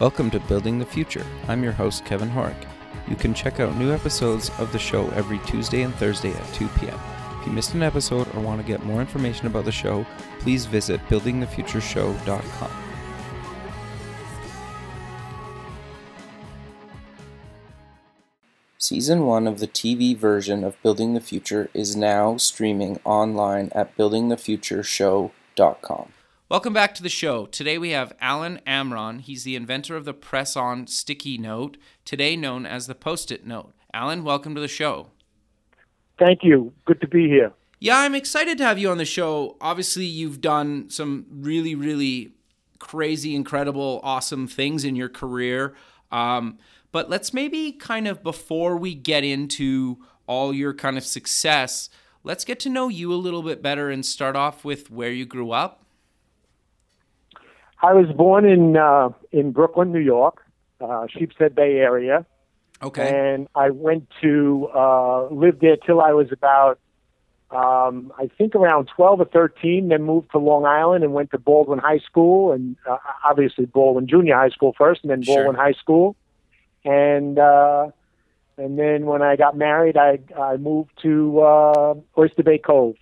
Welcome to Building the Future. I'm your host, Kevin Horek. You can check out new episodes of the show every Tuesday and Thursday at 2 p.m. If you missed an episode or want to get more information about the show, please visit buildingthefutureshow.com. Season 1 of the TV version of Building the Future is now streaming online at buildingthefutureshow.com. Welcome back to the show. Today we have Alan Amron. He's the inventor of the press on sticky note, today known as the post it note. Alan, welcome to the show. Thank you. Good to be here. Yeah, I'm excited to have you on the show. Obviously, you've done some really, really crazy, incredible, awesome things in your career. Um, but let's maybe kind of before we get into all your kind of success, let's get to know you a little bit better and start off with where you grew up. I was born in uh, in Brooklyn, New York, uh, Sheepshead Bay area. Okay. And I went to uh, live there till I was about, um, I think around 12 or 13. Then moved to Long Island and went to Baldwin High School, and uh, obviously Baldwin Junior High School first, and then Baldwin Sure. High School. And uh, and then when I got married, I I moved to uh, Oyster Bay Cove.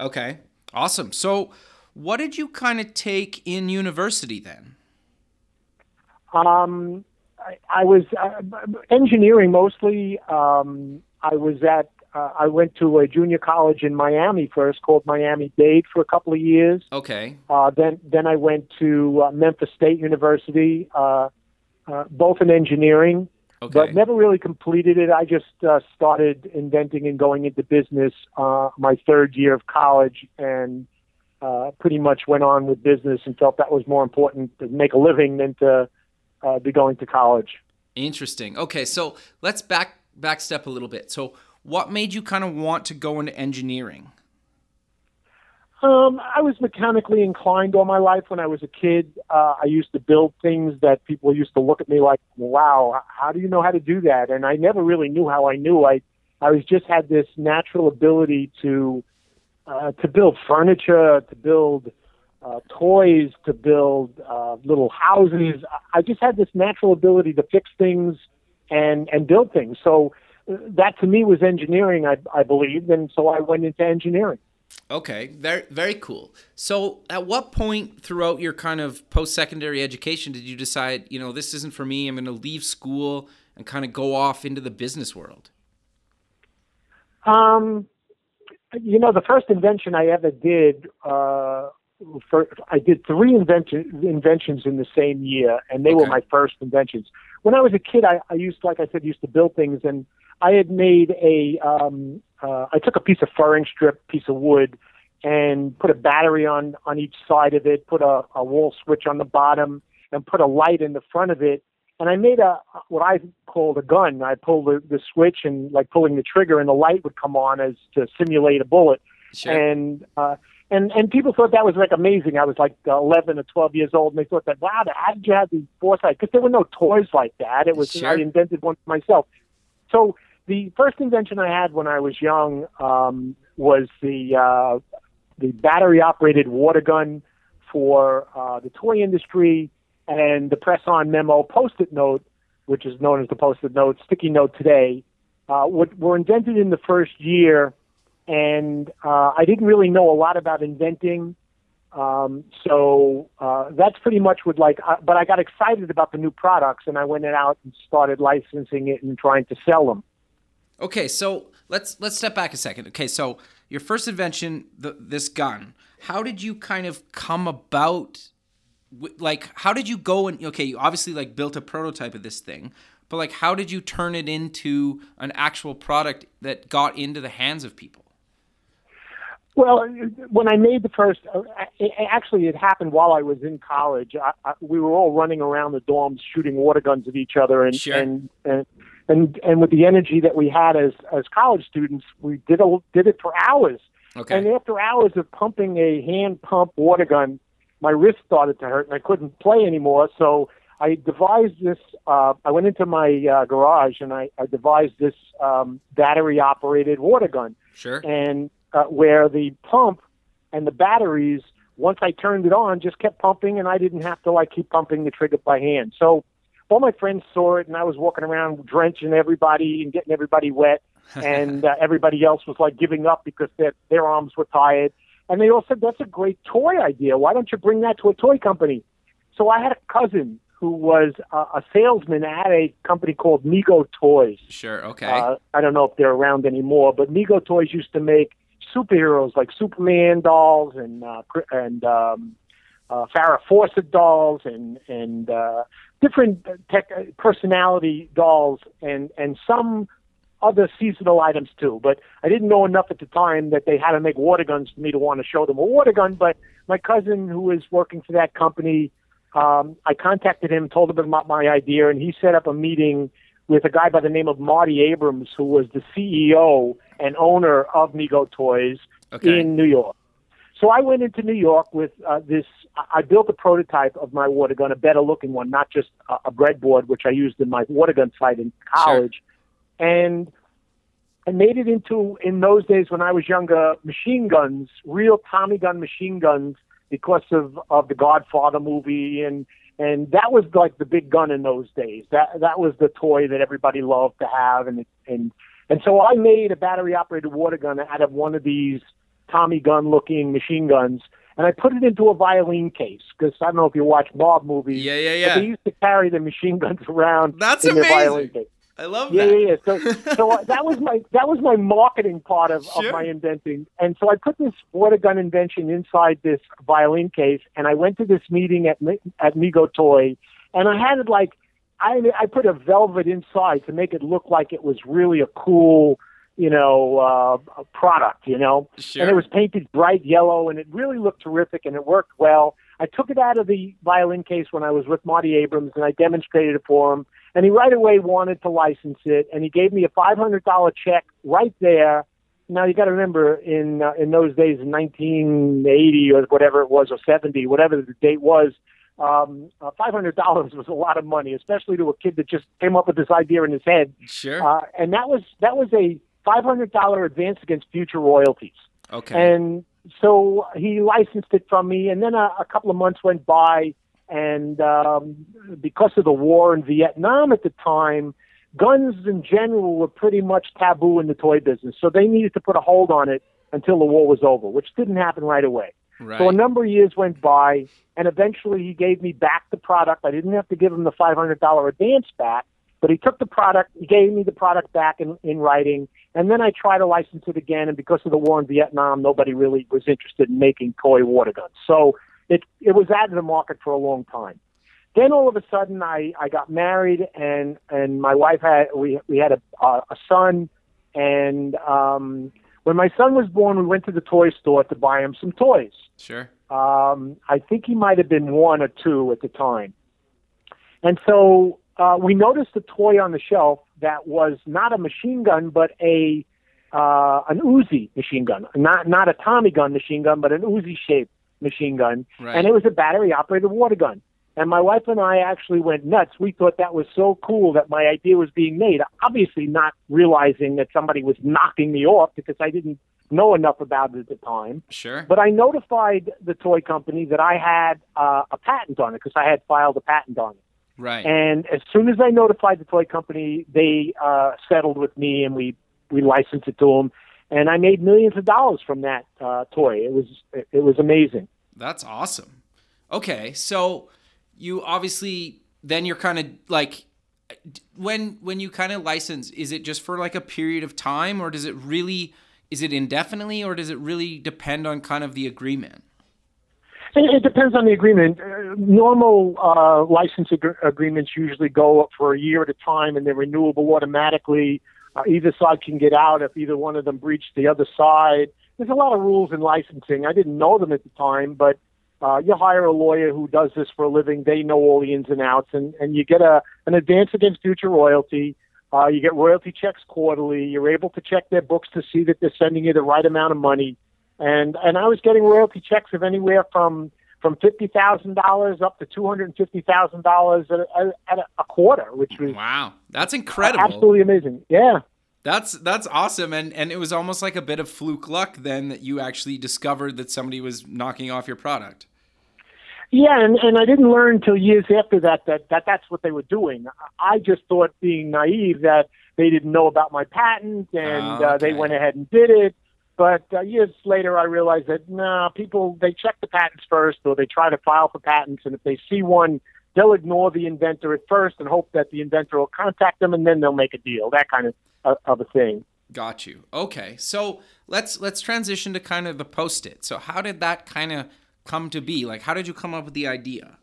Okay. Awesome. So, what did you kind of take in university then? Um, I, I was uh, engineering mostly. Um, I was at. Uh, I went to a junior college in Miami first, called Miami Dade, for a couple of years. Okay. Uh, then, then I went to uh, Memphis State University, uh, uh, both in engineering, Okay. but never really completed it. I just uh, started inventing and going into business uh, my third year of college, and uh, pretty much went on with business and felt that was more important to make a living than to uh, be going to college. Interesting. Okay, so let's back back step a little bit. So, what made you kind of want to go into engineering? Um, I was mechanically inclined all my life when I was a kid. Uh, I used to build things that people used to look at me like, "Wow, how do you know how to do that?" And I never really knew how I knew. I, I was just had this natural ability to, uh, to build furniture, to build uh, toys, to build uh, little houses. I- just had this natural ability to fix things and and build things. So uh, that to me was engineering, I, I believed, and so I went into engineering. Okay, very very cool. So, at what point throughout your kind of post secondary education did you decide, you know, this isn't for me? I'm going to leave school and kind of go off into the business world. Um, you know, the first invention I ever did, uh, for, I did three invention, inventions in the same year, and they were my first inventions. When I was a kid, I, I used, like I said, used to build things, and I had made a, um, uh, I took a piece of furring strip, piece of wood, and put a battery on on each side of it, put a, a wall switch on the bottom, and put a light in the front of it. And I made a what I called a gun. I pulled the, the switch and like pulling the trigger, and the light would come on as to simulate a bullet. Sure. And uh, and and people thought that was like amazing. I was like 11 or 12 years old, and they thought that wow, how did you have the foresight? Because there were no toys like that. It was Sure. I invented one for myself. So the first invention I had when I was young um, was the uh, the battery operated water gun for uh, the toy industry and the press on memo post it note, which is known as the post it note, sticky note today, uh, were invented in the first year. And uh, I didn't really know a lot about inventing. Um, so uh, that's pretty much what like, uh, but I got excited about the new products and I went out and started licensing it and trying to sell them. Okay, so let's let's step back a second. Okay, so your first invention, the, this gun. How did you kind of come about? Like, how did you go and okay, you obviously like built a prototype of this thing, but like, how did you turn it into an actual product that got into the hands of people? Well, when I made the first, uh, it, actually, it happened while I was in college. I, I, we were all running around the dorms shooting water guns at each other, and Sure. and, and and and with the energy that we had as as college students, we did a, did it for hours. Okay. And after hours of pumping a hand pump water gun, my wrist started to hurt, and I couldn't play anymore. So I devised this. Uh, I went into my uh, garage and I, I devised this um, battery operated water gun Sure. and uh, where the pump and the batteries, once I turned it on, just kept pumping, and I didn't have to like keep pumping the trigger by hand. So all my friends saw it, and I was walking around drenching everybody and getting everybody wet, and uh, everybody else was like giving up because their their arms were tired. And they all said, "That's a great toy idea. Why don't you bring that to a toy company?" So I had a cousin who was a, a salesman at a company called Mego Toys. Sure. Okay. Uh, I don't know if they're around anymore, but Mego Toys used to make superheroes like Superman dolls and uh, and um, uh, Farrah Fawcett dolls and and uh, different tech personality dolls and and some other seasonal items too. But I didn't know enough at the time that they had to make water guns for me to want to show them a water gun. But my cousin, who was working for that company, um, I contacted him, told him about my idea, and he set up a meeting with a guy by the name of Marty Abrams, who was the CEO and owner of Mego Toys Okay. in New York. So I went into New York with uh, this. I built a prototype of my water gun, a better looking one, not just a, a breadboard, which I used in my water gun site in college, and I made it into in those days when I was younger machine guns, real Tommy gun machine guns, because of of the Godfather movie and and that was like the big gun in those days. That that was the toy that everybody loved to have, and and and so I made a battery operated water gun out of one of these Tommy gun looking machine guns, and I put it into a violin case because I don't know if you watch mob movies. Yeah, yeah, But yeah. they used to carry the machine guns around That's in their amazing. I love Yeah, that. yeah, yeah. So, so uh, that was my that was my marketing part of, Sure. of my inventing, and so I put this water gun invention inside this violin case, and I went to this meeting at at Mego Toy, and I had it like I I put a velvet inside to make it look like it was really a cool, you know, uh, product, you know, Sure. and it was painted bright yellow, and it really looked terrific, and it worked well. I took it out of the violin case when I was with Marty Abrams, and I demonstrated it for him. And he right away wanted to license it, and he gave me a five hundred dollar check right there. Now you got to remember, in uh, in those days, in nineteen eighty or whatever it was, or seventy, whatever the date was, um, uh, five hundred dollars was a lot of money, especially to a kid that just came up with this idea in his head. Sure. Uh, and that was that was a five hundred dollar advance against future royalties. okay. And so he licensed it from me, and then a, a couple of months went by, and um, because of the war in Vietnam at the time, guns in general were pretty much taboo in the toy business. So they needed to put a hold on it until the war was over, which didn't happen right away. right. So a number of years went by, and eventually he gave me back the product. I didn't have to give him the $500 advance back, but he took the product, he gave me the product back in, in writing, and then I tried to license it again. And because of the war in Vietnam, nobody really was interested in making toy water guns. So it it was out of the market for a long time. Then all of a sudden, I I got married, and and my wife had we we had a uh, a son, and um, when my son was born, we went to the toy store to buy him some toys. sure. Um, I think he might have been one or two at the time. And so uh, we noticed a toy on the shelf that was not a machine gun, but a uh, an Uzi machine gun, not not a Tommy gun machine gun, but an Uzi shaped machine gun, Right. and it was a battery operated water gun. And my wife and I actually went nuts. We thought that was so cool that my idea was being made. Obviously, not realizing that somebody was knocking me off because I didn't know enough about it at the time. Sure. But I notified the toy company that I had uh, a patent on it because I had filed a patent on it. right. And as soon as I notified the toy company, they uh, settled with me and we we licensed it to them. And I made millions of dollars from that uh, toy. It was it was amazing. That's awesome. Okay, so you obviously then you're kind of like when when you kind of license, is it just for like a period of time, or does it really is it indefinitely, or does it really depend on kind of the agreement? It, it depends on the agreement. Uh, normal uh, license ag- agreements usually go up for a year at a time, and they're renewable automatically. Uh, either side can get out if either one of them breached the other side. There's a lot of rules in licensing. I didn't know them at the time, but uh, you hire a lawyer who does this for a living. They know all the ins and outs, and, and you get a an advance against future royalty. Uh, you get royalty checks quarterly. You're able to check their books to see that they're sending you the right amount of money. And and I was getting royalty checks of anywhere from from fifty thousand dollars up to two hundred and fifty thousand dollars at a- at a, a quarter, which was Wow, that's incredible. absolutely amazing. Yeah. That's that's awesome, and and it was almost like a bit of fluke luck then that you actually discovered that somebody was knocking off your product. Yeah, and, and I didn't learn until years after that, that that that's what they were doing. I just thought, being naive, that they didn't know about my patent and Oh, uh, they went ahead and did it. But uh, years later, I realized that no, people they check the patents first, or they try to file for patents, and if they see one, they'll ignore the inventor at first and hope that the inventor will contact them, and then they'll make a deal. That kind of uh, of a thing. Got you. Okay, so let's let's transition to kind of the post-it. So how did that kind of come to be? Like, how did you come up with the idea?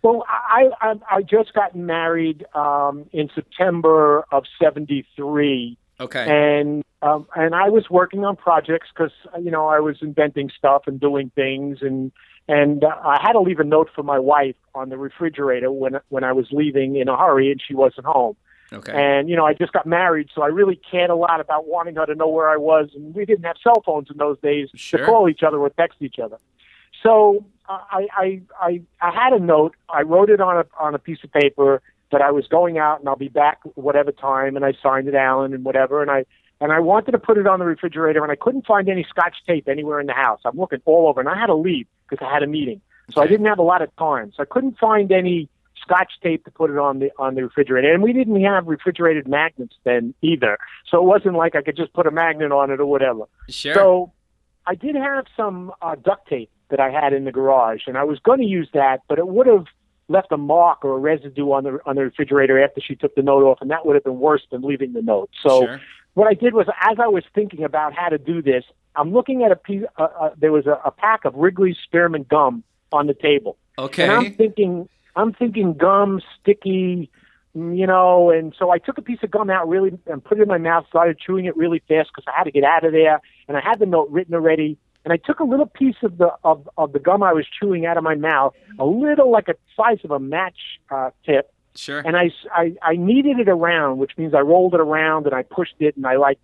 Well, I I, I just got married um, in September of '73. Okay. and um, and I was working on projects because you know I was inventing stuff and doing things and and uh, I had to leave a note for my wife on the refrigerator when when I was leaving in a hurry and she wasn't home. Okay. And you know I just got married, so I really cared a lot about wanting her to know where I was. And we didn't have cell phones in those days Sure. to call each other or text each other. So uh, I, I I I had a note. I wrote it on a on a piece of paper that I was going out and I'll be back whatever time, and I signed it Alan and whatever. And I and I wanted to put it on the refrigerator, and I couldn't find any Scotch tape anywhere in the house. I'm looking all over, and I had to leave because I had a meeting, so I didn't have a lot of time. So I couldn't find any Scotch tape to put it on the on the refrigerator, and we didn't have refrigerated magnets then either. So it wasn't like I could just put a magnet on it or whatever. sure. So I did have some uh, duct tape that I had in the garage, and I was going to use that, but it would have left a mark or a residue on the on the refrigerator after she took the note off, and that would have been worse than leaving the note. So sure. what I did was, as I was thinking about how to do this, I'm looking at a piece. Uh, uh, there was a, a pack of Wrigley's spearmint gum on the table, Okay. and I'm thinking, I'm thinking gum, sticky, mm, you know. And so I took a piece of gum out really and put it in my mouth, started chewing it really fast because I had to get out of there, and I had the note written already. And I took a little piece of the of, of the gum I was chewing out of my mouth, a little like a size of a match uh, tip, sure. and I I kneaded it around, which means I rolled it around and I pushed it and I like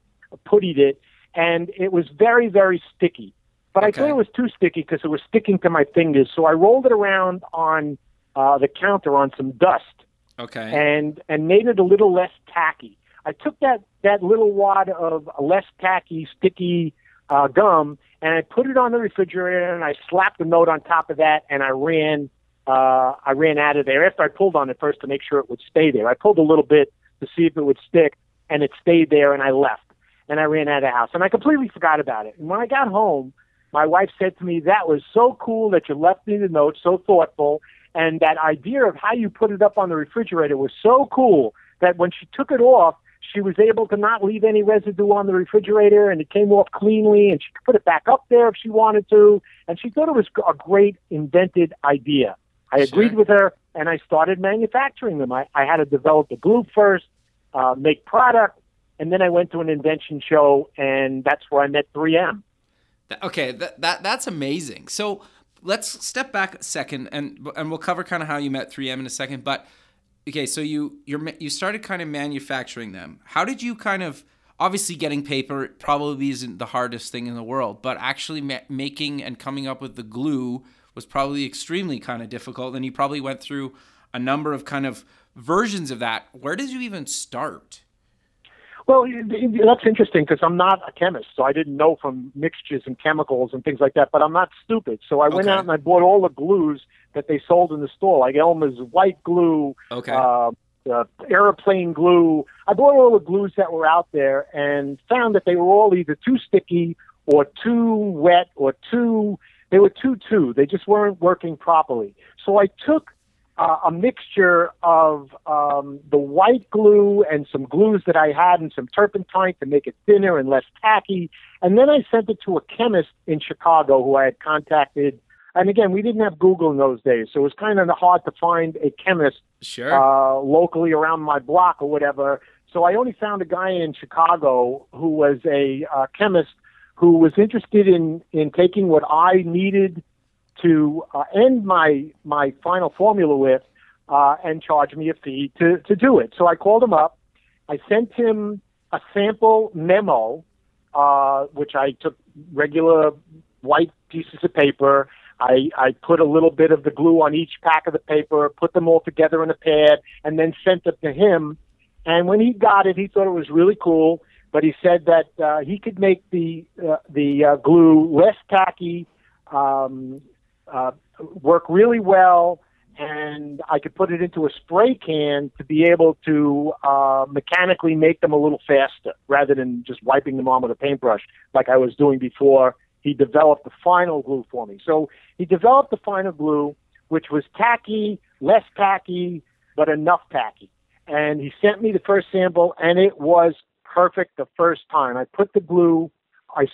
puttied it, and it was very, very sticky. But I thought it was too sticky because it was sticking to my fingers. So I rolled it around on uh, the counter on some dust okay. and and made it a little less tacky. I took that that little wad of less tacky, sticky uh, gum and I put it on the refrigerator and I slapped a note on top of that and I ran uh, I ran out of there after I pulled on it first to make sure it would stay there. I pulled a little bit to see if it would stick and it stayed there and I left and I ran out of the house and I completely forgot about it. And when I got home, my wife said to me, "That was so cool that you left me the note, so thoughtful." And that idea of how you put it up on the refrigerator was so cool that when she took it off, she was able to not leave any residue on the refrigerator and it came off cleanly and she could put it back up there if she wanted to. And she thought it was a great invented idea. I agreed with her and I started manufacturing them. I, I had to develop the glue first, uh, make product, and then I went to an invention show and that's where I met 3M. Okay, that, that that's amazing. So let's step back a second, and and we'll cover kind of how you met 3M in a second. But okay, so you you're you started kind of manufacturing them. How did you kind of obviously getting paper probably isn't the hardest thing in the world, but actually ma- making and coming up with the glue was probably extremely kind of difficult. And you probably went through a number of kind of versions of that. Where did you even start? Well, that's interesting because I'm not a chemist, so I didn't know from mixtures and chemicals and things like that. But I'm not stupid, so I went Okay. out and I bought all the glues that they sold in the store, like Elmer's white glue, Okay. uh, uh, airplane glue. I bought all the glues that were out there and found that they were all either too sticky or too wet or too. They were too too. They just weren't working properly. So I took uh, a mixture of um, the white glue and some glues that I had and some turpentine to make it thinner and less tacky. And then I sent it to a chemist in Chicago who I had contacted. And again, we didn't have Google in those days, so it was kind of hard to find a chemist Sure. uh, locally around my block or whatever. So I only found a guy in Chicago who was a uh, chemist who was interested in in taking what I needed to uh, end my my final formula with uh, and charge me a fee to to do it. So I called him up. I sent him a sample memo, uh, which I took regular white pieces of paper. I, I put a little bit of the glue on each pack of the paper, put them all together in a pad, and then sent it to him. And when he got it, he thought it was really cool. But he said that uh, he could make the uh, the uh, glue less tacky, um, uh, work really well, and I could put it into a spray can to be able to uh, mechanically make them a little faster rather than just wiping them on with a paintbrush like I was doing before. He developed the final glue for me. So he developed the final glue, which was tacky, less tacky, but enough tacky. And he sent me the first sample, and it was perfect the first time. I put the glue. I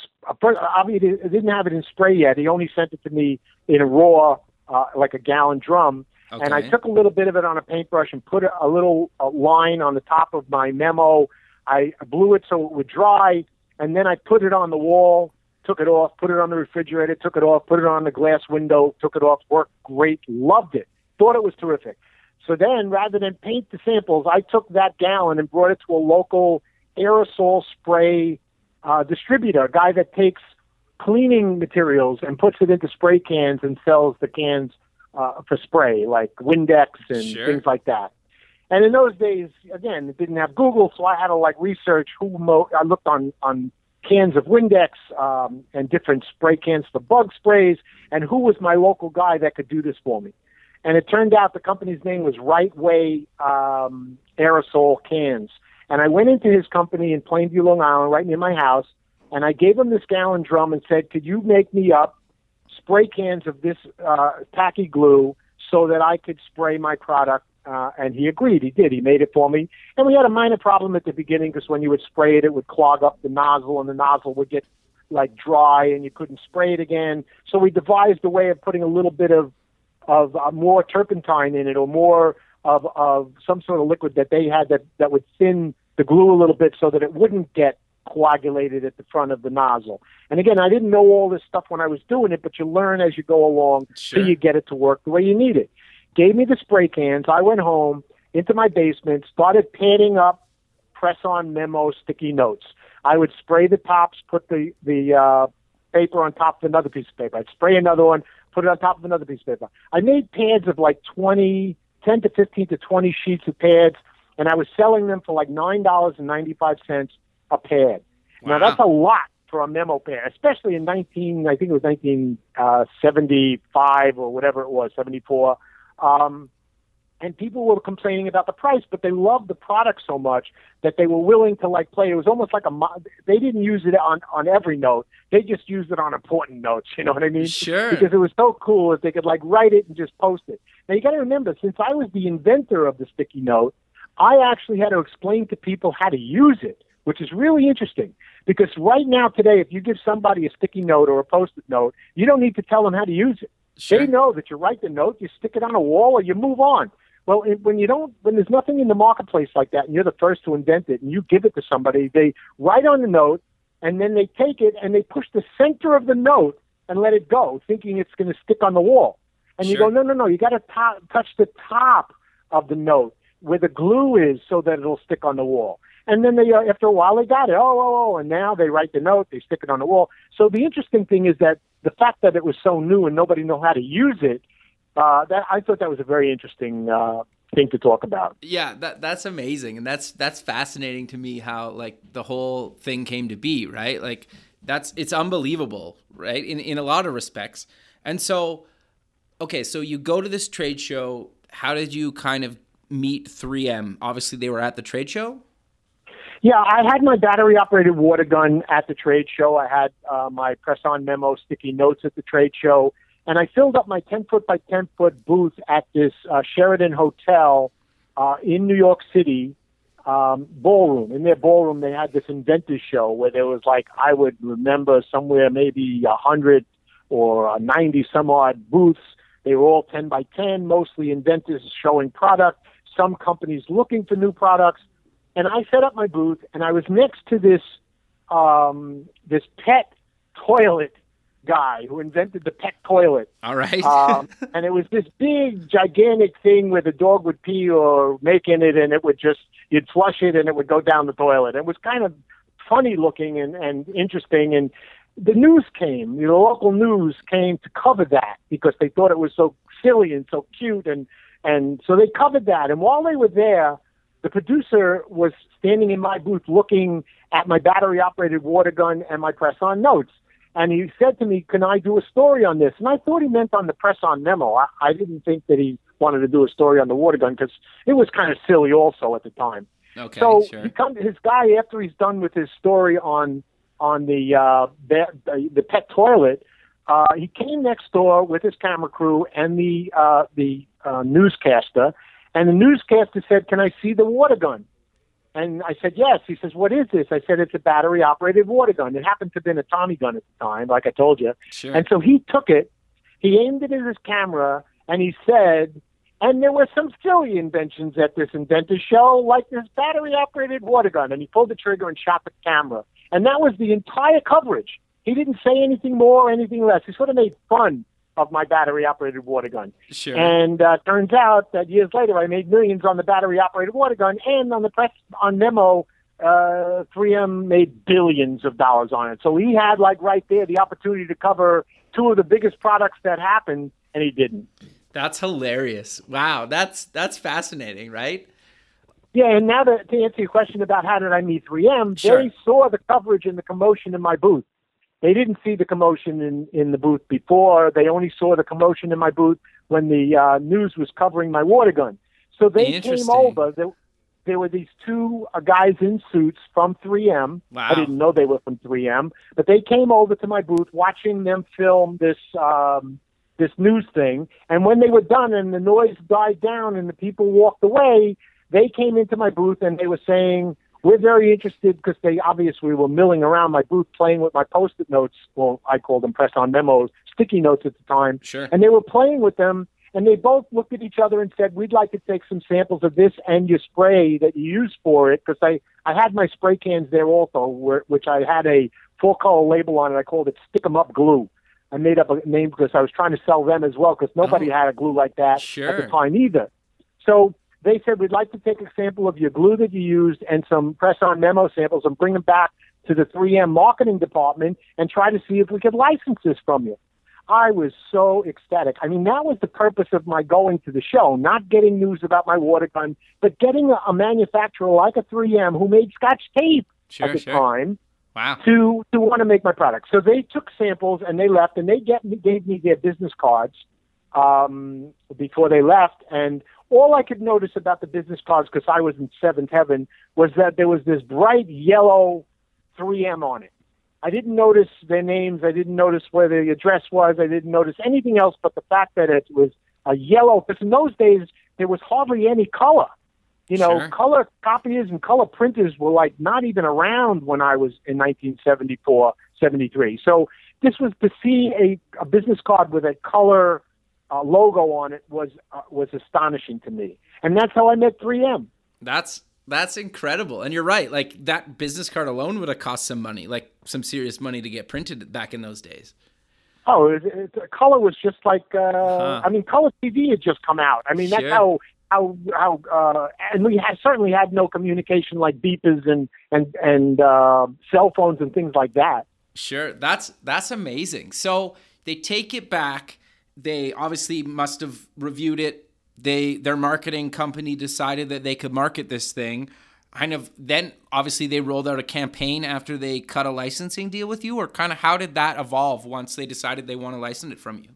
obviously didn't have it in spray yet. He only sent it to me in a raw, uh, like a gallon drum. Okay. And I took a little bit of it on a paintbrush and put a, a little a line on the top of my memo. I blew it so it would dry, and then I put it on the wall, took it off, put it on the refrigerator, took it off, put it on the glass window, took it off, worked great, loved it, thought it was terrific. So then, rather than paint the samples, I took that gallon and brought it to a local aerosol spray uh, distributor, a guy that takes cleaning materials and puts it into spray cans and sells the cans uh, for spray, like Windex and sure. things like that. And in those days, again, it didn't have Google, so I had to like research who. Mo- I looked on on cans of Windex um, and different spray cans for bug sprays, and who was my local guy that could do this for me. And it turned out the company's name was Right Way um, Aerosol Cans. And I went into his company in Plainview, Long Island, right near my house, and I gave him this gallon drum and said, "Could you make me up spray cans of this uh, tacky glue so that I could spray my product. Uh, and he agreed. He did. He made it for me. And we had a minor problem at the beginning because when you would spray it, it would clog up the nozzle, and the nozzle would get like dry, and you couldn't spray it again. So we devised a way of putting a little bit of of uh, more turpentine in it, or more of of some sort of liquid that they had that that would thin the glue a little bit so that it wouldn't get coagulated at the front of the nozzle. And again, I didn't know all this stuff when I was doing it, but you learn as you go along sure. you get it to work the way you need it. Gave me the spray cans. I went home into my basement, started padding up press on memo sticky notes. I would spray the tops, put the the uh, paper on top of another piece of paper. I'd spray another one, put it on top of another piece of paper. I made pads of like 20, 10 to 15 to 20 sheets of pads, and I was selling them for like $9.95 a pad. Wow. Now that's a lot for a memo pad, especially in 19, I think it was 1975 uh, or whatever it was, 74. Um, and people were complaining about the price, but they loved the product so much that they were willing to like play. It was almost like a mo- they didn't use it on on every note. They just used it on important notes. You know what I mean? Sure. Because it was so cool that they could like write it and just post it. Now you got to remember, since I was the inventor of the sticky note, I actually had to explain to people how to use it which is really interesting because right now today, if you give somebody a sticky note or a post-it note, you don't need to tell them how to use it. Sure. They know that you write the note, you stick it on a wall, or you move on. Well, when you don't, when there's nothing in the marketplace like that, and you're the first to invent it, and you give it to somebody, they write on the note, and then they take it and they push the center of the note and let it go, thinking it's going to stick on the wall. And sure. you go, no, no, no, you got to- touch the top of the note where the glue is, so that it'll stick on the wall. And then they, uh, after a while, they got it. Oh, oh, oh. And now they write the note, they stick it on the wall. So the interesting thing is that the fact that it was so new and nobody knew how to use it, uh, that I thought that was a very interesting uh, thing to talk about. Yeah, that that's amazing, and that's that's fascinating to me how like the whole thing came to be, right? Like that's it's unbelievable, right? In in a lot of respects. And so, okay, so you go to this trade show. How did you kind of meet 3M? Obviously, they were at the trade show. Yeah, I had my battery operated water gun at the trade show. I had uh, my press on memo sticky notes at the trade show. And I filled up my 10 foot by 10 foot booth at this uh, Sheraton Hotel uh, in New York City um, ballroom. In their ballroom, they had this inventors show where there was like, I would remember somewhere maybe a 100 or 90 some odd booths. They were all 10 by 10, mostly inventors showing product, some companies looking for new products and I set up my booth, and I was next to this um, this pet toilet guy who invented the pet toilet. All right. um, and it was this big, gigantic thing where the dog would pee or make in it, and it would just you'd flush it, and it would go down the toilet. It was kind of funny looking and, and interesting, and the news came. The local news came to cover that because they thought it was so silly and so cute, and and so they covered that. And while they were there the producer was standing in my booth looking at my battery operated water gun and my press on notes. and he said to me, "Can I do a story on this?" And I thought he meant on the press on memo. I, I didn't think that he wanted to do a story on the water gun because it was kind of silly also at the time. Okay, so sure. he comes, his guy after he's done with his story on on the uh, the, the pet toilet. Uh, he came next door with his camera crew and the uh, the uh, newscaster, and the newscaster said, "Can I see the water gun?" And I said, yes. He says, what is this? I said, it's a battery operated water gun. It happened to have been a Tommy gun at the time, like I told you. Sure. And so he took it, he aimed it at his camera, and he said, and there were some silly inventions at this inventor show, like this battery operated water gun. And he pulled the trigger and shot the camera. And that was the entire coverage. He didn't say anything more or anything less. He sort of made fun of my battery operated water gun. Sure. And uh, turns out that years later, I made millions on the battery operated water gun and on the press on Memo. Uh, 3M made billions of dollars on it. So he had like right there the opportunity to cover two of the biggest products that happened, and he didn't. That's hilarious. Wow, that's that's fascinating, right? Yeah, and now to, to answer your question about how did I meet 3M, Sure. they saw the coverage and the commotion in my booth. They didn't see the commotion in, in the booth before. They only saw the commotion in my booth when the uh, news was covering my water gun. So they came over. There, there were these two uh, guys in suits from 3M. Wow. I didn't know they were from 3M, but they came over to my booth watching them film this um, this news thing. And when they were done and the noise died down and the people walked away, they came into my booth and they were saying, "We're very interested because they obviously were milling around my booth playing with my post-it notes. Well, I called them press-on memos, sticky notes at the time. Sure. And they were playing with them, and they both looked at each other and said, "We'd like to take some samples of this and your spray that you use for it." Because I I had my spray cans there also, where, which I had a full color label on it. I called it "Stick 'em Up Glue." I made up a name because I was trying to sell them as well because nobody Oh. had a glue like that at the time either. So they said, we'd like to take a sample of your glue that you used and some press on memo samples and bring them back to the 3M marketing department and try to see if we could license this from you. I was so ecstatic. I mean, that was the purpose of my going to the show, not getting news about my water gun, but getting a, a manufacturer like a 3M who made scotch tape Sure, at the sure. time Wow. to to want to make my product. So they took samples and they left, and they get gave me their business cards um, before they left. And all I could notice about the business cards, because I was in seventh heaven, was that there was this bright yellow 3M on it. I didn't notice their names. I didn't notice where the address was. I didn't notice anything else but the fact that it was a yellow. Because in those days there was hardly any color. You know, Sure. color copiers and color printers were like not even around when I was in 1974, 73. So this was to see a, a business card with a color uh, logo on it was uh, was astonishing to me, and that's how I met 3M. That's that's incredible. And you're right. Like that business card alone would have cost some money, like some serious money to get printed back in those days. Oh, it, it, color was just like uh, I mean, color TV had just come out. I mean, that's how how how uh, and we had, certainly had no communication like beepers and and and uh, cell phones and things like that. Sure. That's that's amazing. So they take it back. They obviously must have reviewed it. They their marketing company decided that they could market this thing. Kind of then obviously they rolled out a campaign after they cut a licensing deal with you, or kind of how did that evolve once they decided they want to license it from you?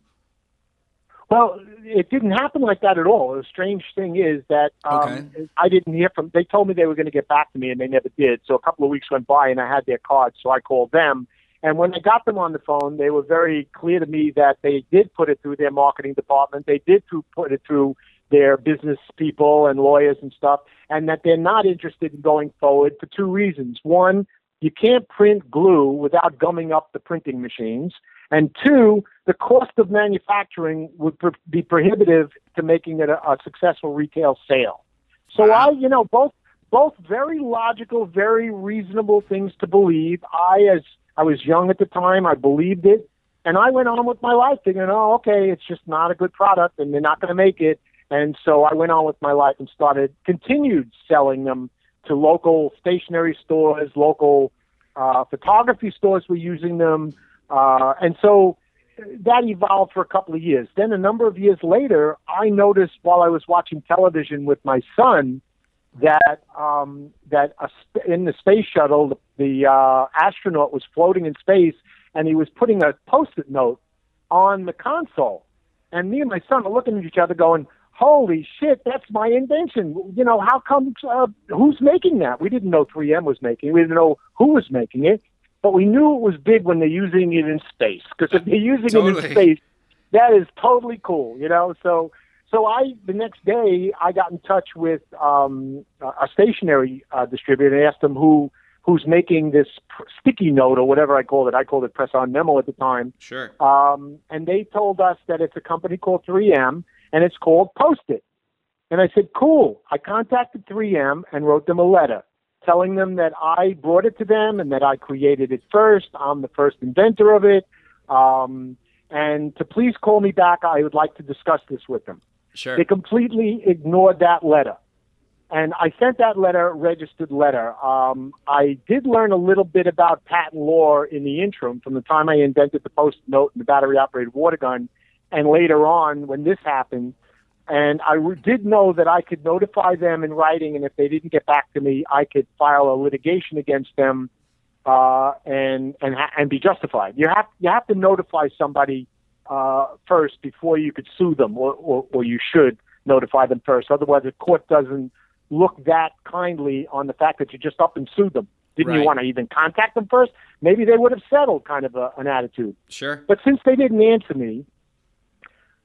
Well, it didn't happen like that at all. The strange thing is that um, Okay. I didn't hear from. They told me they were going to get back to me, and they never did. So a couple of weeks went by, and I had their cards, so I called them. And when I got them on the phone, they were very clear to me that they did put it through their marketing department. They did put it through their business people and lawyers and stuff, and that they're not interested in going forward for two reasons. One, you can't print glue without gumming up the printing machines. And two, the cost of manufacturing would be prohibitive to making it a, a successful retail sale. So. I, you know, both both very logical, very reasonable things to believe. I, as I was young at the time, I believed it, and I went on with my life thinking, oh, okay, it's just not a good product, and they're not going to make it. And so I went on with my life and started continued selling them to local stationery stores, local uh, photography stores were using them, uh, and so that evolved for a couple of years. Then a number of years later, I noticed while I was watching television with my son that um, that a sp- in the space shuttle, the, the uh, astronaut was floating in space, and he was putting a post-it note on the console. And me and my son are looking at each other, going, "Holy shit, that's my invention!" You know, how come? Uh, who's making that? We didn't know 3M was making. it. We didn't know who was making it, but we knew it was big when they're using it in space. Because if they're using Totally. it in space, that is totally cool. You know, so so I the next day I got in touch with um, a stationery uh, distributor and asked them who who's making this pr- sticky note or whatever I called it. I called it press on memo at the time. Sure. Um, and they told us that it's a company called 3M and it's called Post-it. And I said, cool. I contacted 3M and wrote them a letter telling them that I brought it to them and that I created it first. I'm the first inventor of it. Um, and to please call me back. I would like to discuss this with them. Sure. They completely ignored that letter. And I sent that letter, registered letter. Um, I did learn a little bit about patent law in the interim from the time I invented the post note and the battery operated water gun, and later on when this happened. And I re- did know that I could notify them in writing, and if they didn't get back to me, I could file a litigation against them uh, and and ha- and be justified. You have you have to notify somebody uh, first before you could sue them, or, or or you should notify them first. Otherwise, the court doesn't look that kindly on the fact that you just up and sued them. Didn't Right. you want to even contact them first? Maybe they would have settled, kind of a, an attitude. Sure. But since they didn't answer me,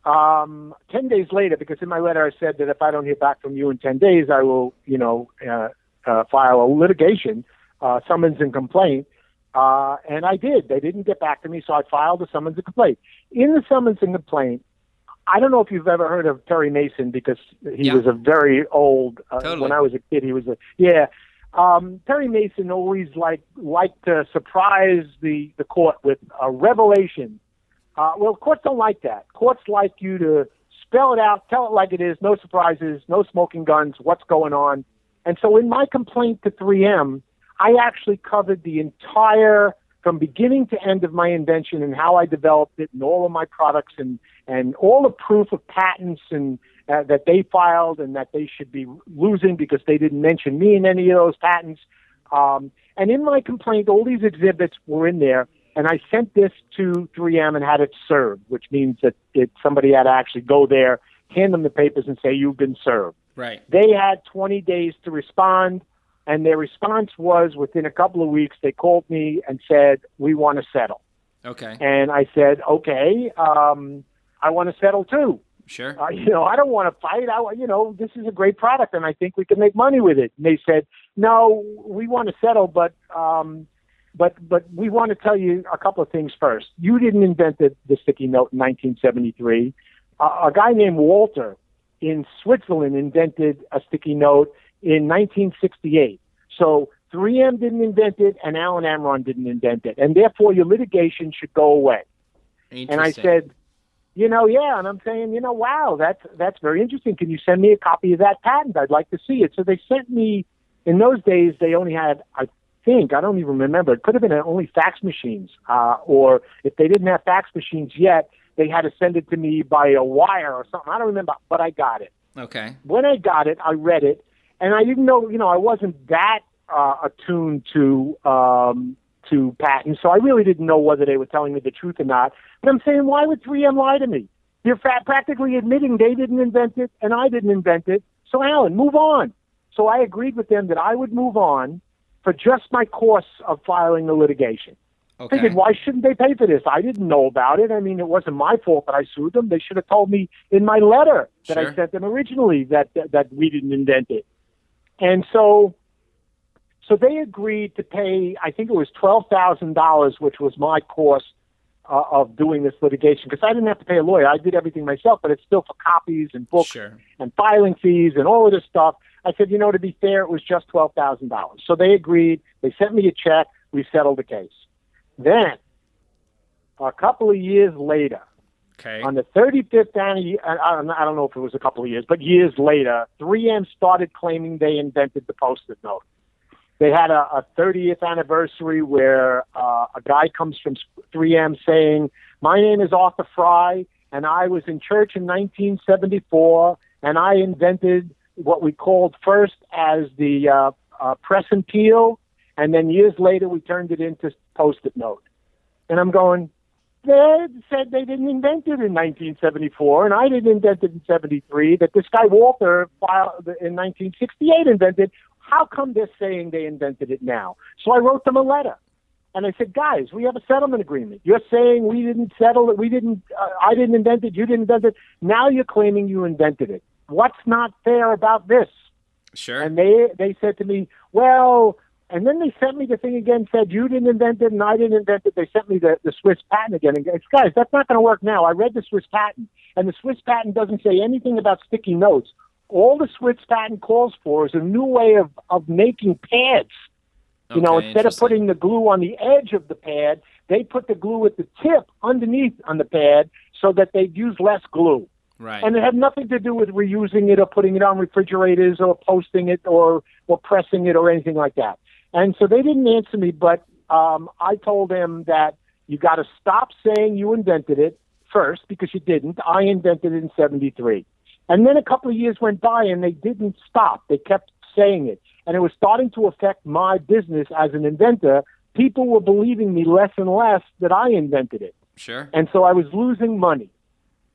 um, 10 days later, because in my letter I said that if I don't hear back from you in 10 days, I will, you know, uh, uh, file a litigation, uh, summons and complaint. Uh, and I did. They didn't get back to me, so I filed a summons and complaint. In the summons and complaint, I don't know if you've ever heard of Perry Mason because he Yeah. was a very old. Uh, Totally. When I was a kid, he was a yeah. Um, Perry Mason always like liked to surprise the the court with a revelation. Uh, well, courts don't like that. Courts like you to spell it out, tell it like it is, no surprises, no smoking guns, what's going on. And so in my complaint to 3M, I actually covered the entire from beginning to end of my invention and how I developed it and all of my products and and all the proof of patents and uh, that they filed and that they should be losing because they didn't mention me in any of those patents. Um, and in my complaint, all these exhibits were in there, and I sent this to 3M and had it served, which means that it, somebody had to actually go there, hand them the papers, and say you've been served. Right. They had 20 days to respond, and their response was within a couple of weeks, they called me and said, We want to settle. Okay. And I said, Okay, um, I want to settle too. Sure. Uh, you know, I don't want to fight. I, you know, this is a great product, and I think we can make money with it. And they said, No, we want to settle, but. Um, but but we want to tell you a couple of things first. You didn't invent the, the sticky note in 1973. Uh, a guy named Walter in Switzerland invented a sticky note in 1968. So 3M didn't invent it, and Alan Amron didn't invent it, and therefore your litigation should go away. And I said, you know, yeah, and I'm saying, you know, wow, that's that's very interesting. Can you send me a copy of that patent? I'd like to see it. So they sent me. In those days, they only had, I think, I don't even remember. It could have been only fax machines, uh, or if they didn't have fax machines yet, they had to send it to me by a wire or something. I don't remember, but I got it Okay. when I got it, I read it, and I didn't know, you know, I wasn't that uh, attuned to um, to patents, so I really didn't know whether they were telling me the truth or not. But I'm saying, why would 3M lie to me? You're fa- practically admitting they didn't invent it and I didn't invent it. So Alan, move on. So I agreed with them that I would move on for just my course of filing the litigation. I Okay. figured, why shouldn't they pay for this? I didn't know about it. I mean, it wasn't my fault that I sued them. They should have told me in my letter that Sure. I sent them originally that, that that we didn't invent it. And so, so they agreed to pay. I think it was twelve thousand dollars, which was my cost uh, of doing this litigation because I didn't have to pay a lawyer. I did everything myself, but it's still for copies and books Sure. and filing fees and all of this stuff. I said, you know, to be fair, it was just twelve thousand dollars. So they agreed. They sent me a check. We settled the case. Then, a couple of years later, Okay. on the 35th anniversary, I don't know if it was a couple of years, but years later, 3M started claiming they invented the Post-it note. They had a, a 30th anniversary where uh, a guy comes from 3M saying, "My name is Arthur Fry, and I was in church in 1974, and I invented what we called first as the uh, uh, press and peel, and then years later we turned it into Post-it note." And I'm going, they said they didn't invent it in 1974, and I didn't invent it in 73. That this guy Walter filed in 1968 invented. How come they're saying they invented it now? So I wrote them a letter, and I said, guys, we have a settlement agreement. You're saying we didn't settle it. We didn't. Uh, I didn't invent it. You didn't invent it. Now you're claiming you invented it. What's not fair about this? Sure. And they they said to me, well, and then they sent me the thing again, said you didn't invent it and I didn't invent it. They sent me the, the Swiss patent again. And guys, that's not going to work now. I read the Swiss patent, and the Swiss patent doesn't say anything about sticky notes. All the Swiss patent calls for is a new way of, of making pads. You know, instead of putting the glue on the edge of the pad, they put the glue at the tip underneath on the pad so that they'd use less glue. Right. And it had nothing to do with reusing it or putting it on refrigerators or posting it or, or pressing it or anything like that. And so they didn't answer me, but um, I told them that you got to stop saying you invented it first because you didn't. I invented it in 73. And then a couple of years went by and they didn't stop. They kept saying it. And it was starting to affect my business as an inventor. People were believing me less and less that I invented it. sure. And so I was losing money.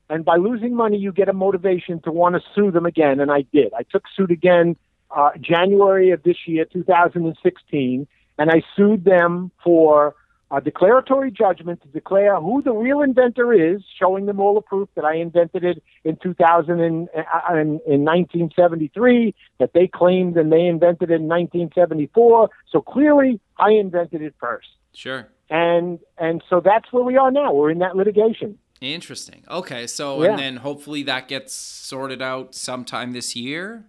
And by losing money, you get a motivation to want to sue them again. And I did. I took suit again uh, January of this year, 2016, and I sued them for a declaratory judgment to declare who the real inventor is, showing them all the proof that I invented it in 2000 and, uh, in, in 1973, that they claimed and they invented it in 1974. So clearly, I invented it first. Sure. And and so that's where we are now. We're in that litigation. Interesting. Okay, so Yeah. and then hopefully that gets sorted out sometime this year.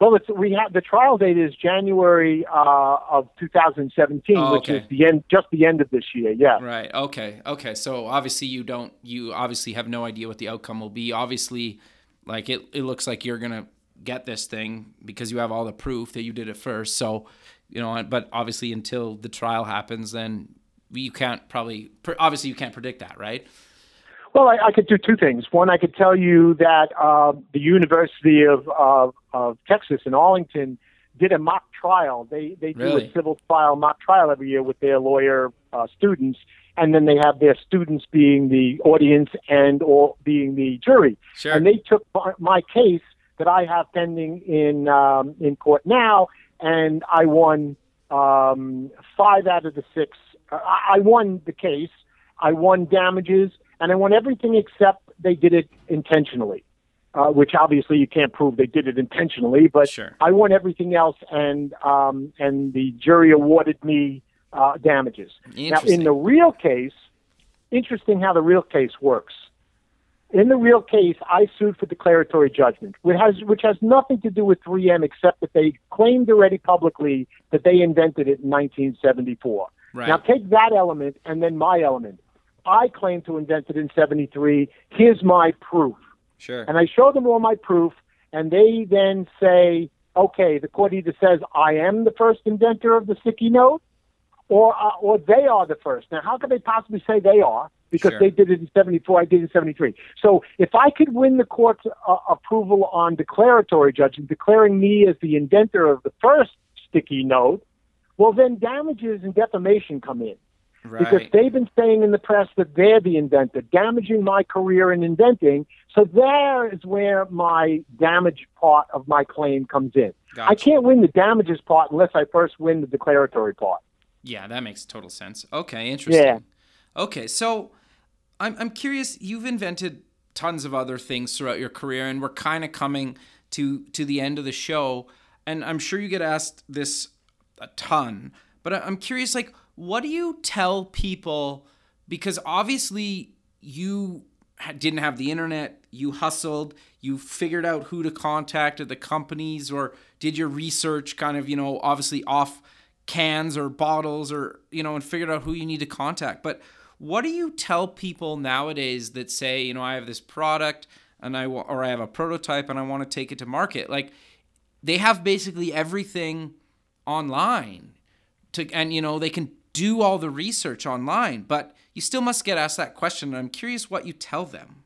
Well, it's, we have the trial date is January uh, of 2017, Oh, which is the end, just the end of this year. Yeah. Right. Okay. Okay. So obviously you don't you obviously have no idea what the outcome will be. Obviously, like it, it looks like you're gonna get this thing because you have all the proof that you did it first. So, you know, but obviously until the trial happens, then you can't probably obviously you can't predict that, right? Well, I, I could do two things. One, I could tell you that uh, the University of, of of Texas in Arlington did a mock trial. They they do Really? a civil trial mock trial every year with their lawyer uh, students, and then they have their students being the audience and or being the jury. Sure. And they took my, case that I have pending in um, in court now, and I won um, five out of the six. Uh, I won the case. I won damages, and I won everything except they did it intentionally, uh, which obviously you can't prove they did it intentionally. But Sure. I won everything else, and um, and the jury awarded me uh, damages. Now, in the real case, interesting how the real case works. In the real case, I sued for declaratory judgment, which has which has nothing to do with 3M except that they claimed already publicly that they invented it in 1974. Right. Now take that element and then my element. I claim to invent it in 73. Here's my proof. Sure. And I show them all my proof, and they then say, okay, the court either says I am the first inventor of the sticky note, or uh, or they are the first. Now, how could they possibly say they are? Because Sure. they did it in 74, I did it in 73. So if I could win the court's uh, approval on declaratory judgment, declaring me as the inventor of the first sticky note, well, then damages and defamation come in because they've been saying in the press that they're the inventor, damaging my career in inventing. So there is where my damage part of my claim comes in. I can't win the damages part unless I first win the declaratory part. Yeah, that makes total sense. Okay, interesting. Yeah. Okay, so I'm I'm curious. You've invented tons of other things throughout your career, and we're kind of coming to to the end of the show. And I'm sure you get asked this a ton, but I'm curious. Like, what do you tell people? Because obviously you didn't have the internet. You hustled. You figured out who to contact at the companies, or did your research. Kind of, you know, obviously off cans or bottles or you know and figured out who you need to contact but what do you tell people nowadays that say you know i have this product and i or i have a prototype and i want to take it to market like they have basically everything online to and you know they can do all the research online but you still must get asked that question and i'm curious what you tell them.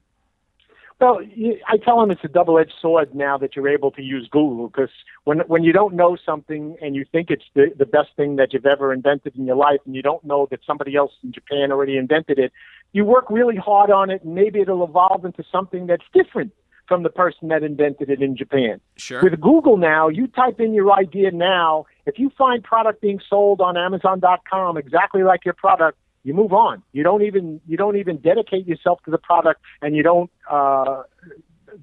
Well, I tell them it's a double-edged sword now that you're able to use Google because when when you don't know something and you think it's the the best thing that you've ever invented in your life and you don't know that somebody else in Japan already invented it, you work really hard on it and maybe it'll evolve into something that's different from the person that invented it in Japan. Sure. With Google now, you type in your idea now. If you find product being sold on Amazon.com exactly like your product, you move on. You don't even you don't even dedicate yourself to the product, and you don't uh,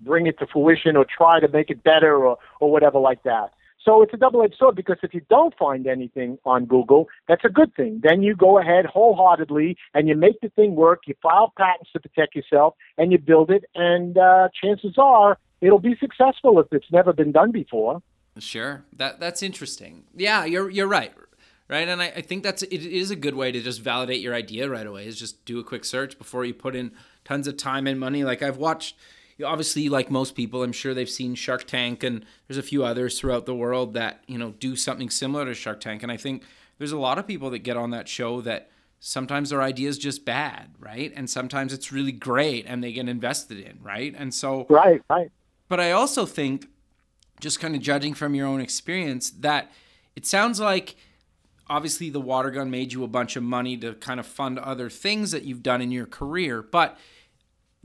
bring it to fruition or try to make it better or or whatever like that. So it's a double-edged sword because if you don't find anything on Google, that's a good thing. Then you go ahead wholeheartedly and you make the thing work. You file patents to protect yourself and you build it, and uh, chances are it'll be successful if it's never been done before. Sure, that that's interesting. Yeah, you're you're right right? And I, I, think that's it is a good way to just validate your idea right away. Is just do a quick search before you put in tons of time and money. Like I've watched, obviously, like most people, I'm sure they've seen Shark Tank, and there's a few others throughout the world that you know do something similar to Shark Tank. And I think there's a lot of people that get on that show that sometimes their idea is just bad, right? And sometimes it's really great and they get invested in, right? And so right, right. But I also think, just kind of judging from your own experience, that it sounds like obviously the water gun made you a bunch of money to kind of fund other things that you've done in your career but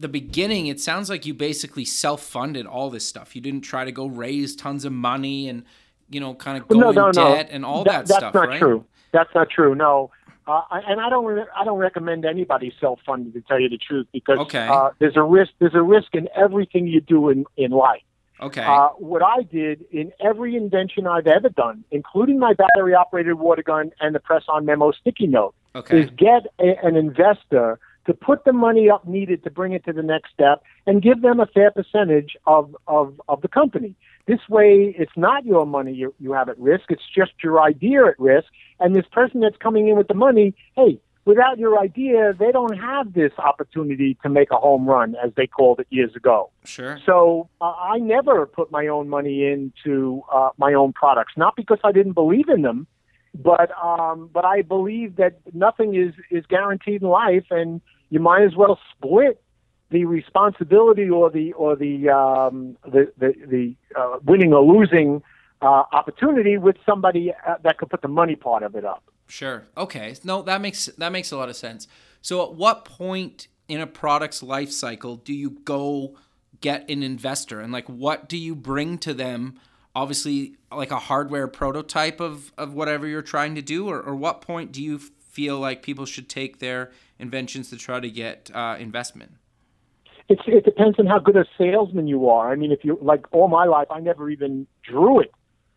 the beginning it sounds like you basically self-funded all this stuff. You didn't try to go raise tons of money and you know kind of go no, in no, debt and all that, that, that's stuff not right? true. That's not true no. Uh, and I don't re- I don't recommend anybody self-funded to tell you the truth because Okay. uh, there's a risk there's a risk in everything you do in in life. Okay. Uh, what I did in every invention I've ever done, including my battery operated water gun and the press on memo sticky note, okay. is get a, an investor to put the money up needed to bring it to the next step and give them a fair percentage of, of, of the company. This way, it's not your money you, you have at risk, it's just your idea at risk. And this person that's coming in with the money, hey, without your idea, they don't have this opportunity to make a home run, as they called it years ago. sure So uh, I never put my own money into uh, my own products, not because I didn't believe in them, but um, but I believe that nothing is is guaranteed in life, and you might as well split the responsibility or the or the um, the the, the uh, winning or losing uh, opportunity with somebody uh, that could put the money part of it up. Sure. Okay. No, that makes that makes a lot of sense. So, at what point in a product's life cycle do you go get an investor, and like, what do you bring to them? Obviously, like a hardware prototype of of whatever you're trying to do, or, or what point do you feel like people should take their inventions to try to get uh, investment? It's, it depends on how good a salesman you are. I mean, if you like all my life, I never even drew it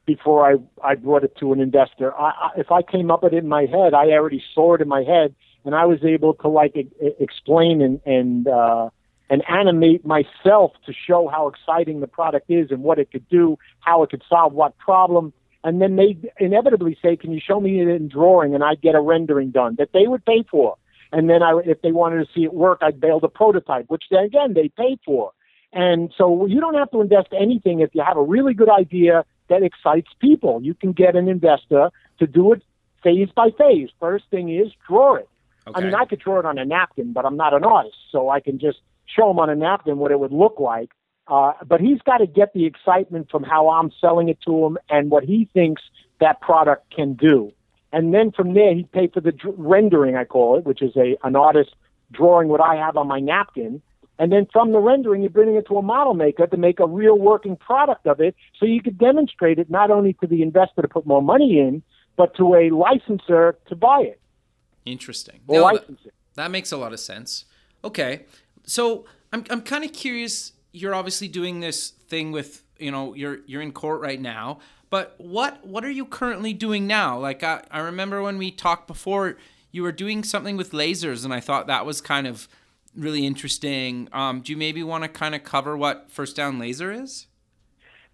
before I I brought it to an investor. I, I, if I came up with it in my head, I already saw it in my head, and I was able to like e- explain and and uh, and animate myself to show how exciting the product is and what it could do, how it could solve what problem. And then they inevitably say, "Can you show me it in drawing?" And I'd get a rendering done that they would pay for. And then I, if they wanted to see it work, I'd build a prototype, which then again they pay for. And so you don't have to invest anything if you have a really good idea that excites people. You can get an investor to do it phase by phase. First thing is draw it. Okay. I mean, I could draw it on a napkin, but I'm not an artist, so I can just show him on a napkin what it would look like. Uh, but he's got to get the excitement from how I'm selling it to him and what he thinks that product can do. And then from there, he'd pay for the dr- rendering, I call it, which is a an artist drawing what I have on my napkin. And then from the rendering, you're bringing it to a model maker to make a real working product of it so you could demonstrate it not only to the investor to put more money in, but to a licensor to buy it Interesting. or No, that- license it. That makes a lot of sense. Okay. So I'm I'm kind of curious. You're obviously doing this thing with you know you're you're in court right now. But what what are you currently doing now? Like I, I remember when we talked before, you were doing something with lasers, and I thought that was kind of really interesting. Um, do you maybe want to kind of cover what first down laser is?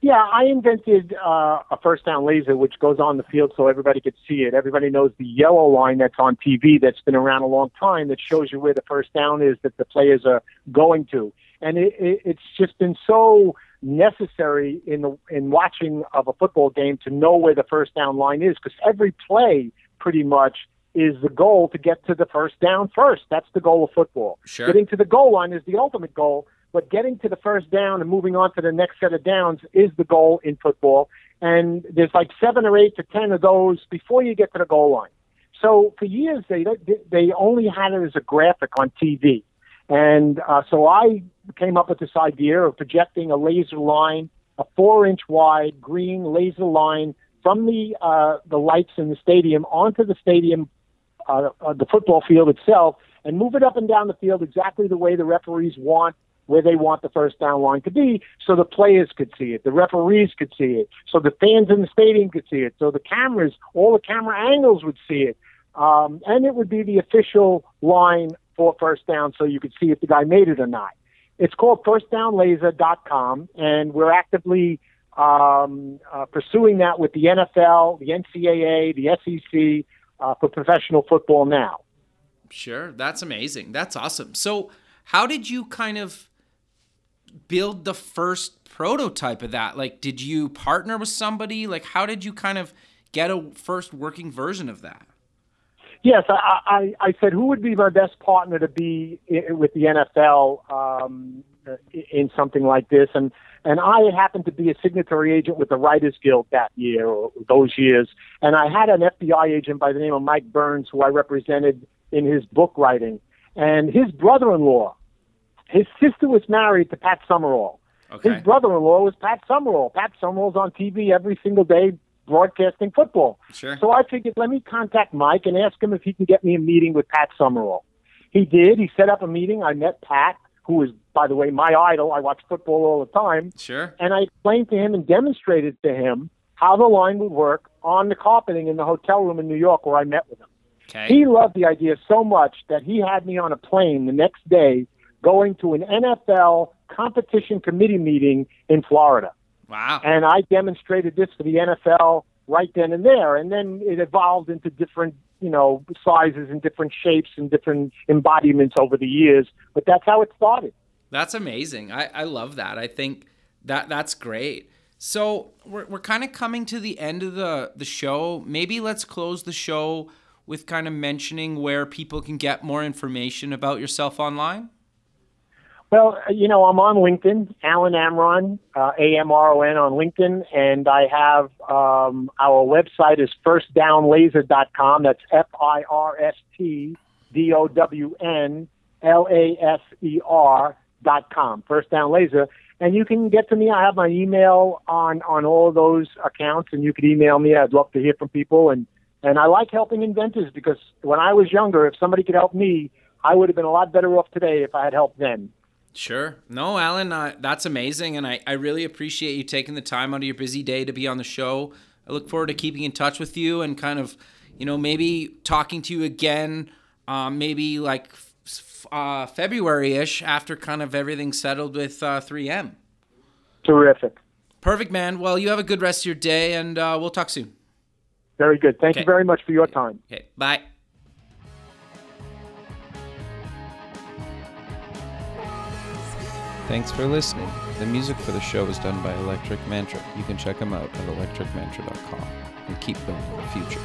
Yeah, I invented uh, a first down laser which goes on the field so everybody could see it. Everybody knows the yellow line that's on TV that's been around a long time that shows you where the first down is that the players are going to. And it, it, it's just been so necessary in the in watching of a football game to know where the first down line is because every play pretty much is the goal to get to the first down first. That's the goal of football. Sure. Getting to the goal line is the ultimate goal, but getting to the first down and moving on to the next set of downs is the goal in football. And there's like seven or eight to ten of those before you get to the goal line. So for years they they only had it as a graphic on TV, and uh, so I came up with this idea of projecting a laser line, a four-inch wide green laser line from the uh, the lights in the stadium onto the stadium, uh, uh, the football field itself, and move it up and down the field exactly the way the referees want where they want the first down line to be so the players could see it, the referees could see it, so the fans in the stadium could see it, so the cameras, all the camera angles would see it. Um, and it would be the official line for first down so you could see if the guy made it or not. It's called firstdownlaser.com, and we're actively um, uh, pursuing that with the NFL, the NCAA, the SEC uh, for professional football now. Sure, that's amazing. That's awesome. So, how did you kind of build the first prototype of that? Like, did you partner with somebody? Like, how did you kind of get a first working version of that? Yes, I, I, I said who would be my best partner to be in, with the NFL um, in something like this, and and I happened to be a signatory agent with the Writers Guild that year or those years, and I had an FBI agent by the name of Mike Burns who I represented in his book writing, and his brother-in-law, his sister was married to Pat Summerall. Okay. His brother-in-law was Pat Summerall. Pat Summerall's on TV every single day broadcasting football. Sure. So I figured, let me contact Mike and ask him if he can get me a meeting with Pat Summerall. He did. He set up a meeting. I met Pat, who is, by the way, my idol. I watch football all the time. Sure. And I explained to him and demonstrated to him how the line would work on the carpeting in the hotel room in New York where I met with him. Okay. He loved the idea so much that he had me on a plane the next day going to an NFL competition committee meeting in Florida. Wow. And I demonstrated this for the NFL right then and there. And then it evolved into different, you know, sizes and different shapes and different embodiments over the years. But that's how it started. That's amazing. I, I love that. I think that that's great. So we're, we're kind of coming to the end of the, the show. Maybe let's close the show with kind of mentioning where people can get more information about yourself online. Well, you know, I'm on LinkedIn, Alan Amron, uh, A-M-R-O-N on LinkedIn, and I have um, our website is firstdownlaser.com. That's F-I-R-S-T-D-O-W-N-L-A-S-E-R dot com. First Down Laser, and you can get to me. I have my email on on all those accounts, and you can email me. I'd love to hear from people, and and I like helping inventors because when I was younger, if somebody could help me, I would have been a lot better off today if I had helped them. Sure. No, Alan, uh, that's amazing. And I, I really appreciate you taking the time out of your busy day to be on the show. I look forward to keeping in touch with you and kind of, you know, maybe talking to you again, um, maybe like uh, February ish after kind of everything settled with uh, 3M. Terrific. Perfect, man. Well, you have a good rest of your day and uh, we'll talk soon. Very good. Thank okay. you very much for your time. Okay. Bye. Thanks for listening. The music for the show is done by Electric Mantra. You can check them out at electricmantra.com and keep building the future.